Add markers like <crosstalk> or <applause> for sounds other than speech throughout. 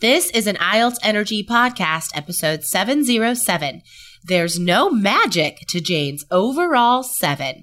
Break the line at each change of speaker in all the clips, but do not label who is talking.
This is an IELTS Energy Podcast, episode 707. There's no magic to Jane's overall seven.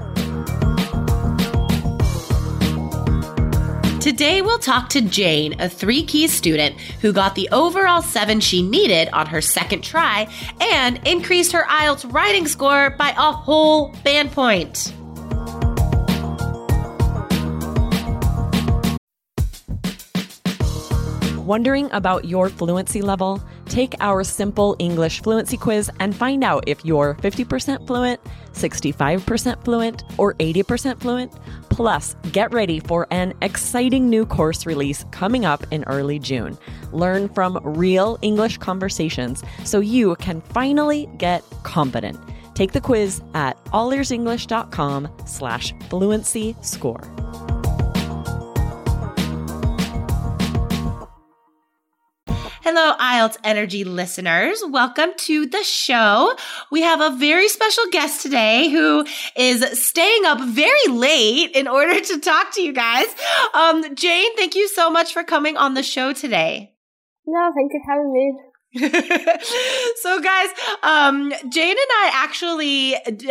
Today, we'll talk to Jane, a three keys student who got the overall seven she needed on her second try and increased her IELTS writing score by a whole band point.
Wondering about your fluency level? Take our simple English fluency quiz and find out if you're 50% fluent, 65% fluent, or 80% fluent. Plus, get ready for an exciting new course release coming up in early June. Learn from real English conversations so you can finally get confident. Take the quiz at allearsenglish.com slash fluency score.
Hello, IELTS Energy listeners. Welcome to the show. We have a very special guest today who is staying up very late in order to talk to you guys. Um, Jane, thank you so much for coming on the show today.
No, thank you for having me. <laughs>
so guys um jane and i actually d-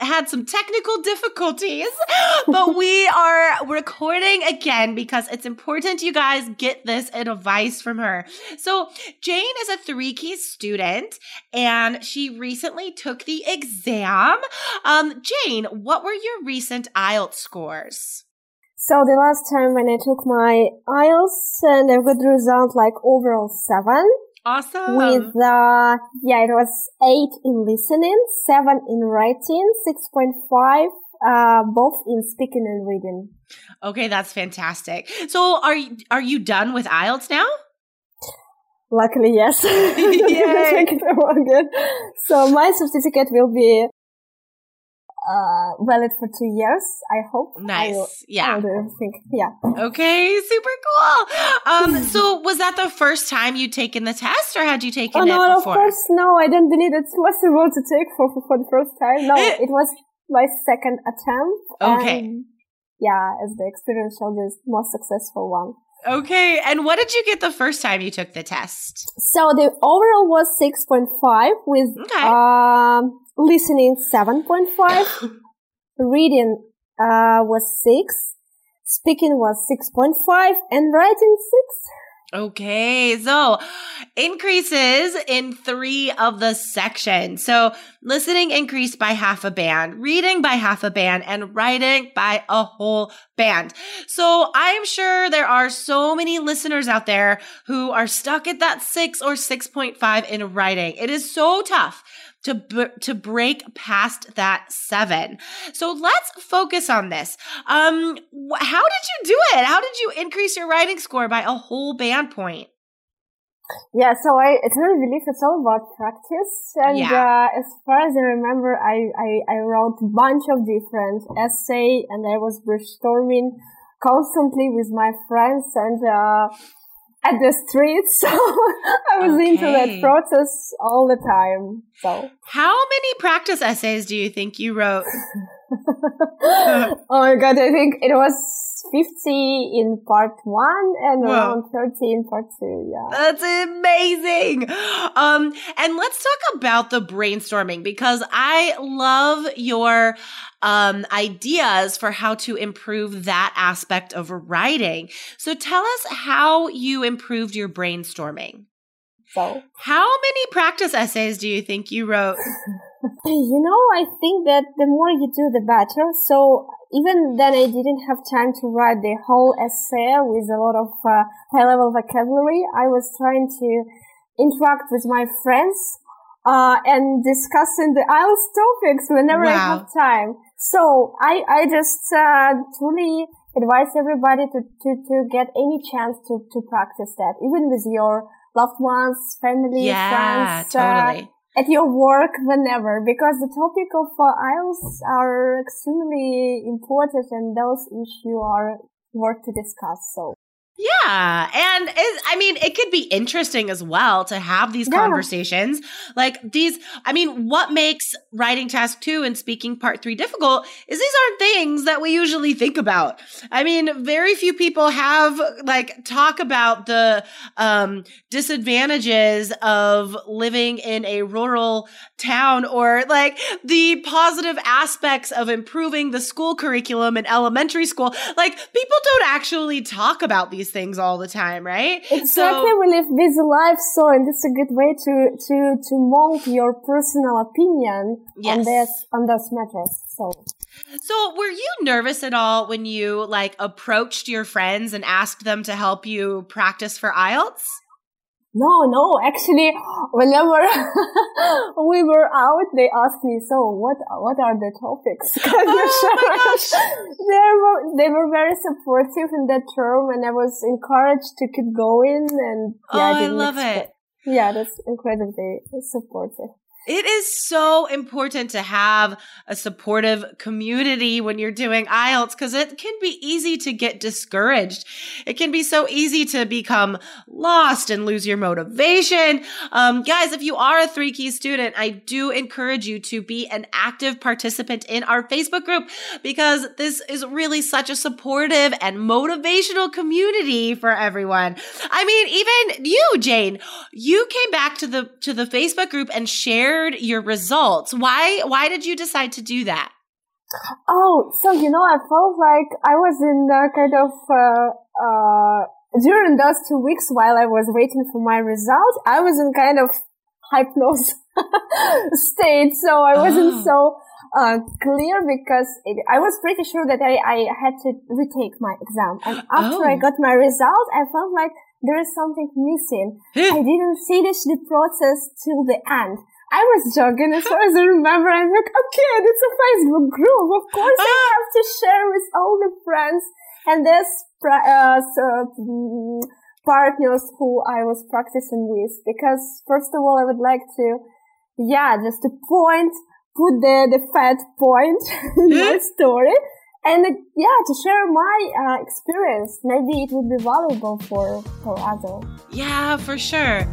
had some technical difficulties <laughs> but we are recording again because it's important you guys get this advice from her. So jane is a three key student and she recently took the exam. Um jane what were your recent ielts scores?
So the last time when I took my IELTS and I got the result like overall seven.
Awesome.
With uh yeah, it was eight in listening, seven in writing, six point five uh both in speaking and reading.
Okay, that's fantastic. So are you are you done with IELTS now?
Luckily, yes. <laughs> <laughs> So my certificate will be uh valid for two years. I hope.
Nice.
I
yeah.
I think. Yeah.
Okay, super cool. Um, so was that the first time you'd taken the test, or had you taken
Oh
it
no, of course no. I didn't believe it's possible to take for for, for the first time. No,
Eh.
it was my second attempt.
Okay.
and yeah, as the experience showed, the most successful one.
Okay, and what did you get the first time you took the test?
So the overall was six point five with
Okay.
um listening seven point five, <laughs> reading uh was six, speaking was six point five, and writing six.
Okay, so increases in three of the sections. So listening increased by half a band, reading by half a band, and writing by a whole band. So I'm sure there are so many listeners out there who are stuck at that six or 6.5 in writing. It is so tough to b- to break past that seven. So let's focus on this. Um, wh- how did you do it? How did you increase your writing score by a whole band point?
Yeah, so I, I truly believe it's all about practice. And
Yeah.
uh, as far as I remember, I, I, I wrote a bunch of different essay and I was brainstorming constantly with my friends and uh, at the streets. <laughs> So I was into that process all the time. So,
How many practice essays do you think you wrote? <laughs> <laughs>
oh my god, I think it was 50 in part one and
Whoa.
around 30 in part two. Yeah.
That's amazing. Um, and let's talk about the brainstorming because I love your um, ideas for how to improve that aspect of writing. So tell us how you improved your brainstorming.
So.
How many practice essays do you think you wrote? <laughs>
You know, I think that the more you do, the better. So even then, I didn't have time to write the whole essay with a lot of uh, high-level vocabulary. I was trying to interact with my friends uh, and discussing the IELTS topics whenever I have time. So I I just uh, truly advise everybody to, to, to get any chance to, to practice that, even with your loved ones, family,
Yeah,
friends, uh, at your work, whenever, because the topic of uh, IELTS are extremely important and those issues are worth to discuss. So
Yeah. And I mean, it could be interesting as well to have these
Yeah.
conversations. Like these, I mean, what makes writing task two and speaking part three difficult is these aren't things that we usually think about. I mean, very few people have like talk about the um, disadvantages of living in a rural town or like the positive aspects of improving the school curriculum in elementary school. Like people don't actually talk about these things all the time, right?
Exactly, we live busy lives, so and it's a good way to to to mold your personal opinion on
Yes.
this on those matters. So
So, were you nervous at all when you like approached your friends and asked them to help you practice for IELTS?
No, no, actually, whenever <laughs> we were out, they asked me, "So what what are the topics?" <laughs>
Oh my gosh.
they were they were very supportive in that term, and I was encouraged to keep going. And yeah,
oh, I
didn't
love
expect-
it.
Yeah, that's incredibly supportive.
It is so important to have a supportive community when you're doing IELTS because it can be easy to get discouraged. It can be so easy to become lost and lose your motivation. Um, guys, if you are a three key student, I do encourage you to be an active participant in our Facebook group because this is really such a supportive and motivational community for everyone. I mean, even you, Jane, you came back to the to the Facebook group and shared your results. Why why did you decide to do that?
Oh, so you know, I felt like I was in a kind of uh, uh, during those two weeks while I was waiting for my results. I was in kind of hypnosis <laughs> state, so I wasn't
Oh.
so uh, clear because it, I was pretty sure that I, I had to retake my exam. And after I
Oh.
got my result, I felt like there is something missing. I didn't finish the process till the end. I was jogging as far as I remember. I'm like, okay, it's a Facebook group. Of course, I have to share with all the friends and this uh, so, mm, partners who I was practicing with. Because first of all, I would like to, yeah, just to point, put the the fat point <laughs> in my story. And uh, yeah, to share my uh, experience, maybe it would be valuable for for others.
Yeah, for sure.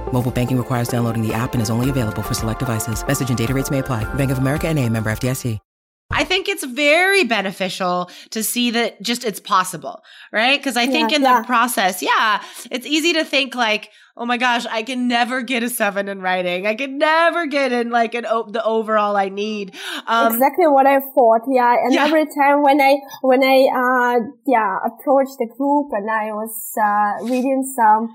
Mobile banking requires downloading the app and is only available for select devices. Message and data rates may apply. Bank of America and a member FDIC.
I think it's very beneficial to see that just it's possible, right? Because I think
Yeah,
in
yeah.
the process, yeah, it's easy to think like, oh my gosh, I can never get a seven in writing. I can never get in like an o- the overall I need. Um,
exactly what I thought. Yeah, and
Yeah.
every time when I when I uh yeah approached the group and I was uh, reading some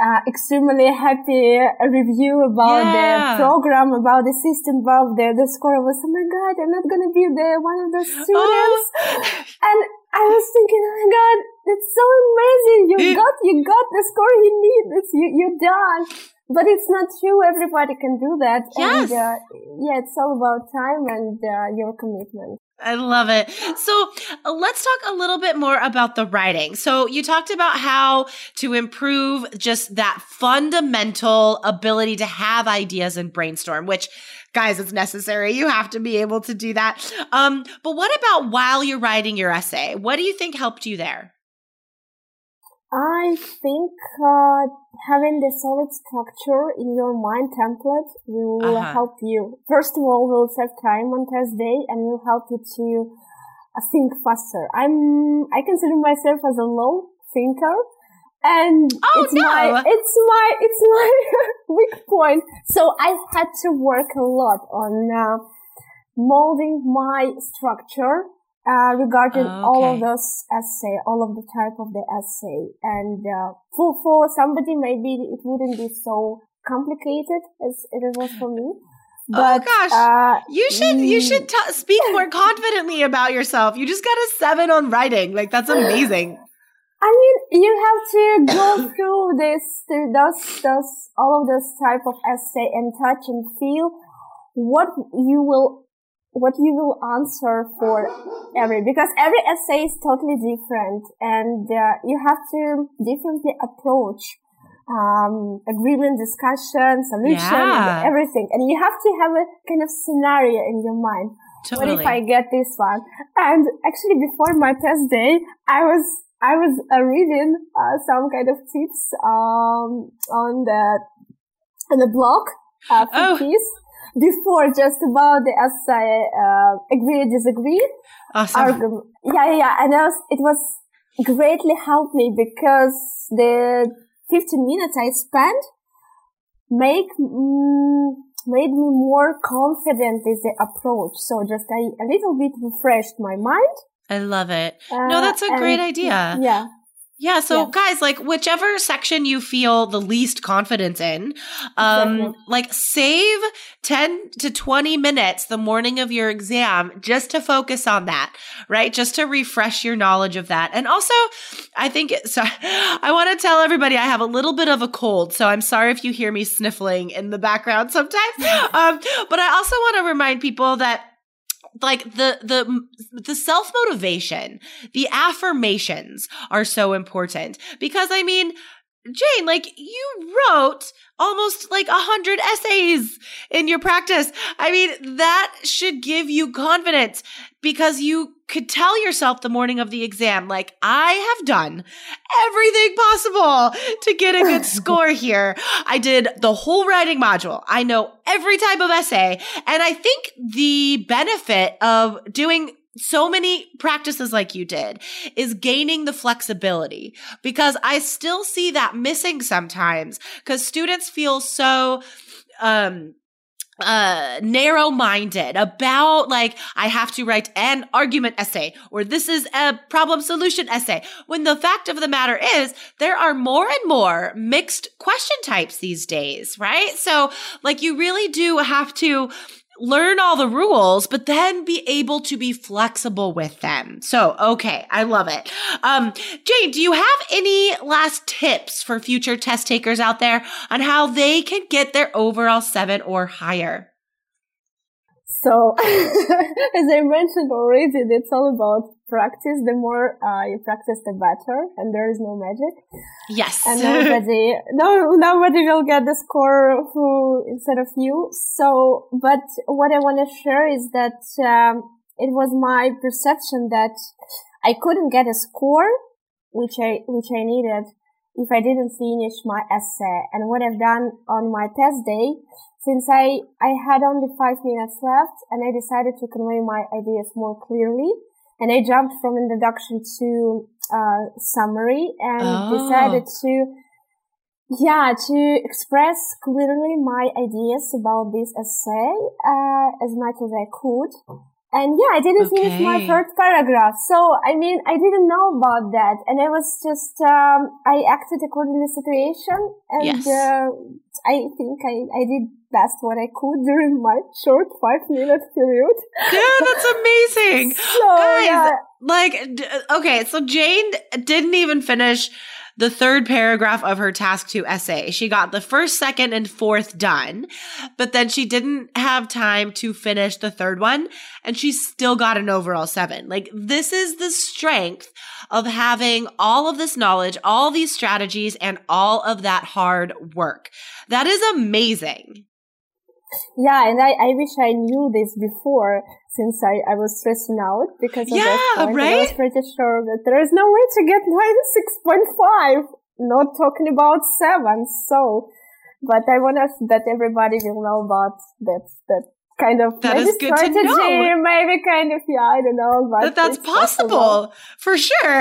uh, extremely happy review about
Yeah.
the program, about the system, about the the score, I was oh my god, I'm not gonna be the one of the students. <laughs> And I was thinking, oh my god, it's so amazing! You got you got the score you need. It's you you're done. But it's not true. Everybody can do that.
Yes.
And, uh, yeah, it's all about time and uh, your commitment.
I love it. So uh, let's talk a little bit more about the writing. So you talked about how to improve just that fundamental ability to have ideas and brainstorm, which guys, it's necessary. You have to be able to do that. Um, but what about while you're writing your essay? What do you think helped you there?
I think uh, having the solid structure in your mind template will
Uh-huh.
help you. First of all, will save time on test day and will help you to uh, think faster. I'm I consider myself as a low thinker, and
Oh,
it's
no.
my it's my it's my <laughs> weak point. So I had to work a lot on uh, molding my structure uh, regarding
Oh,
all of those essay, all of the type of the essay. And uh, for for somebody, maybe it wouldn't be so complicated as it was for me. But,
oh gosh.
uh,
you should you
mm,
should t- speak more <laughs> confidently about yourself. You just got a 7 on writing. Like that's amazing.
I mean, you have to go through this, through those, those, all of those type of essay and touch and feel what you will, what you will answer for every, because every essay is totally different and uh, you have to differently approach um, agreement, discussion, solution,
Yeah.
and everything. And you have to have a kind of scenario in your mind.
Totally.
What if I get this one? And actually, before my test day, I was I was uh, reading uh, some kind of tips um, on the on the blog uh, for
Oh.
peace before just about the essay uh, agree disagree
awesome.
argument. Yeah, yeah, yeah. And was, it was greatly helped me because the 15 minutes I spent make mm, made me more confident with the approach. So just I a little bit refreshed my mind.
I love it.
Uh,
No, that's a
and-
great idea.
Yeah.
Yeah, so
Yeah.
guys, like whichever section you feel the least confidence in, um
Exactly.
like save 10 to 20 minutes the morning of your exam just to focus on that, right? Just to refresh your knowledge of that. And also, I think so <laughs> I want to tell everybody I have a little bit of a cold, so I'm sorry if you hear me sniffling in the background sometimes. <laughs> um but I also want to remind people that like the the the self motivation the affirmations are so important. Because i mean jane like you wrote almost like a hundred essays in your practice. I mean that should give you confidence because you could tell yourself the morning of the exam like i have done everything possible to get a good <laughs> score here. I did the whole writing module. I know every type of essay. And I think the benefit of doing so many practices like you did is gaining the flexibility because I still see that missing sometimes because students feel so, um, uh narrow minded about like I have to write an argument essay or this is a problem solution essay. When the fact of the matter is there are more and more mixed question types these days right? So like you really do have to learn all the rules, but then be able to be flexible with them. So, okay, I love it. Um, Jane, do you have any last tips for future test takers out there on how they can get their overall seven or higher?
So, <laughs> as I mentioned already, it's all about practice. The more uh, you practice, the better, and there is no magic.
Yes.
and <laughs> nobody, no, nobody will get the score who instead of you. So, but what I want to share is that um, it was my perception that I couldn't get a score, which I which I needed if I didn't finish my essay. And what I've done on my test day, since I I had only five minutes left, and I decided to convey my ideas more clearly. And I jumped from introduction to uh, summary and
Oh.
decided to, yeah, to express clearly my ideas about this essay uh, as much as I could. And yeah, I didn't finish my
Okay.
third paragraph. So, I mean, I didn't know about that. And I was just, um, I acted according to the situation. And,
Yes.
uh, I think I, I did best what I could during my short five minute period.
Dude, that's amazing. <laughs>
So,
Guys,
yeah.
like, okay, so Jane didn't even finish the third paragraph of her task two essay. She got the first, second, and fourth done, but then she didn't have time to finish the third one, and she still got an overall seven. Like, this is the strength of having all of this knowledge, all these strategies, and all of that hard work. That is amazing.
Yeah, and I, I wish I knew this before since I, I was stressing out because of
Yeah,
that point. and I was pretty sure that there is no way to get <laughs> 96.5, not talking about 7. So, but I want us that everybody will know about that, that kind of
That
maybe
is good to
strategy,
know.
maybe kind of, yeah, I don't know. But
that that's
possible.
possible for sure.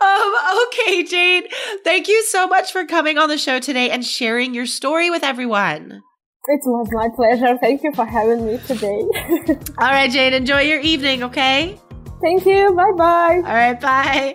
Um, okay, Jane, thank you so much for coming on the show today and sharing your story with everyone.
It was my pleasure. Thank you for having me today. <laughs>
All right, Jane, enjoy your evening, okay?
Thank you. Bye bye.
All right, bye.